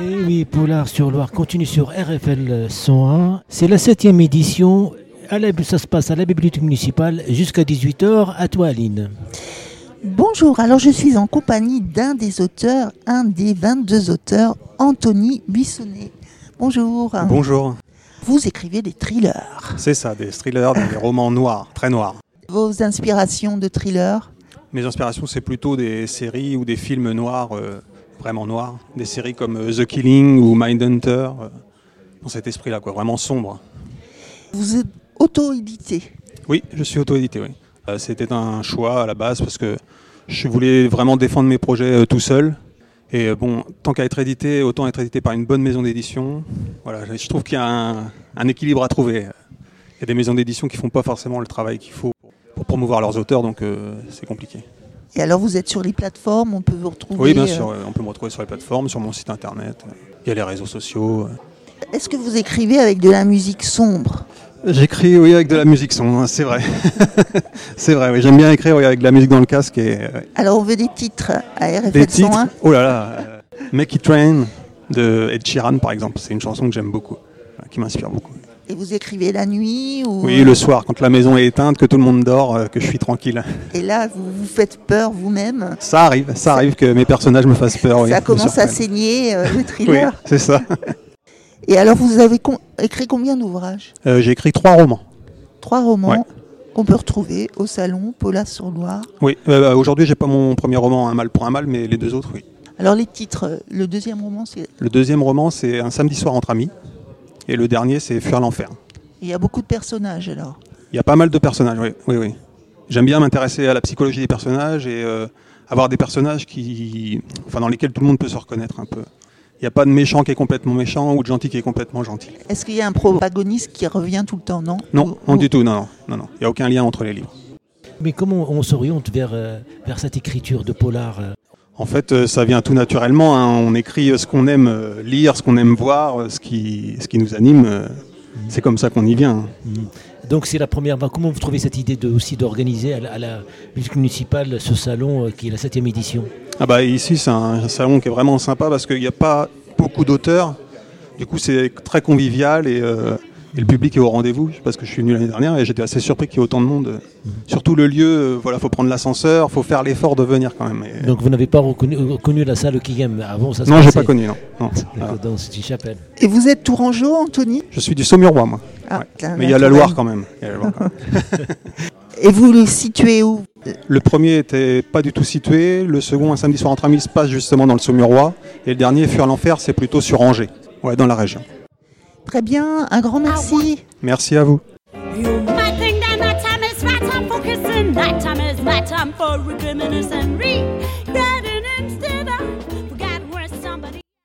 Et oui, Polar sur Loire continue sur RFL 101. C'est la septième édition. À la- ça se passe à la bibliothèque municipale jusqu'à 18h. À toi, Aline. Bonjour, alors je suis en compagnie d'un des auteurs, un des 22 auteurs, Anthony Buissonnet. Bonjour. Bonjour, Vous écrivez des thrillers. c'est ça, des thrillers, des romans noirs, très noirs. Vos inspirations de thrillers? Mes inspirations, c'est plutôt des séries ou des films noirs, euh, vraiment noirs. Des séries comme euh, The Killing ou Mindhunter, euh, dans cet esprit-là, quoi, vraiment sombre. Vous êtes auto-édité. Oui, je suis auto-édité, oui. Euh, C'était un choix à la base parce que je voulais vraiment défendre mes projets euh, tout seul. Et euh, bon, tant qu'à être édité, autant être édité par une bonne maison d'édition. Voilà, je trouve qu'il y a un, un équilibre à trouver. Il y a des maisons d'édition qui font pas forcément le travail qu'il faut pour promouvoir leurs auteurs, donc c'est compliqué. Et alors vous êtes sur les plateformes, on peut vous retrouver. Oui, bien sûr, euh, on peut me retrouver sur les plateformes, sur mon site internet. Il y a les réseaux sociaux. Est-ce que vous écrivez avec de la musique sombre? J'écris, oui, avec de la musique son, hein, c'est vrai. c'est vrai, oui, j'aime bien écrire oui, avec de la musique dans le casque et euh, Alors on veut des titres à RFL des titres? 101. Oh là là, euh, Make It Train de Ed Sheeran, par exemple. C'est une chanson que j'aime beaucoup, qui m'inspire beaucoup. Et vous écrivez la nuit ou... Oui, le soir, quand la maison est éteinte, que tout le monde dort, euh, que je suis tranquille. Et là, vous vous faites peur vous-même. Ça arrive, ça arrive que mes personnages me fassent peur. Ça me commence à saigner, euh, le Oui, thriller. c'est ça. Et alors, vous avez écrit combien d'ouvrages Euh, J'ai écrit trois romans. Trois romans Ouais. qu'on peut retrouver au salon Paula-sur-Loire. Oui, euh, bah, aujourd'hui, j'ai pas mon premier roman, Un mal pour un mal, mais les deux autres, oui. Alors, les titres, le deuxième roman, c'est. Le deuxième roman, c'est Un samedi soir entre amis. Et le dernier, c'est Fuir l'enfer. Il y a beaucoup de personnages alors. Il y a pas mal de personnages, oui. oui, oui. J'aime bien m'intéresser à la psychologie des personnages et euh, avoir des personnages qui, enfin, dans lesquels tout le monde peut se reconnaître un peu. Il n'y a pas de méchant qui est complètement méchant ou de gentil qui est complètement gentil. Est-ce qu'il y a un protagoniste qui revient tout le temps, non Non, Ou- non ou- du tout, non, non, non, non. Il n'y a aucun lien entre les livres. Mais comment on s'oriente vers, euh, vers cette écriture de Polar euh En fait, euh, ça vient tout naturellement. hein. On écrit euh, ce qu'on aime euh, lire, ce qu'on aime voir, ce qui, ce qui nous anime. C'est comme ça qu'on y vient. hein. Mm. Donc c'est la première. comment vous trouvez cette idée de, aussi d'organiser à la, à la municipale ce salon qui est la septième édition? Ah bah ici c'est un salon qui est vraiment sympa parce qu'il n'y a pas beaucoup d'auteurs. Du coup c'est très convivial et, euh, et le public est au rendez-vous. Parce que je suis venu l'année dernière et j'étais assez surpris qu'il y ait autant de monde. Surtout le lieu, euh, voilà, faut prendre l'ascenseur, faut faire l'effort de venir quand même. Et- Donc vous n'avez pas reconnu, reconnu la salle qui aime avant ça se non, j'ai pas connu, non. non. Dans cette chapelle. Et vous êtes Tourangeau, Anthony? Je suis du Saumurois moi. Ah, Ouais. Mais il y a la. Loire quand même. Il y a la Loire, quand même. Et vous le situez où? Le premier était pas du tout situé. Le second, un samedi soir entre amis, se passe justement dans le Saumurois. Et le dernier, Fuir l'enfer, c'est plutôt sur Angers. Ouais, dans la région. Très bien, un grand merci. Merci à vous.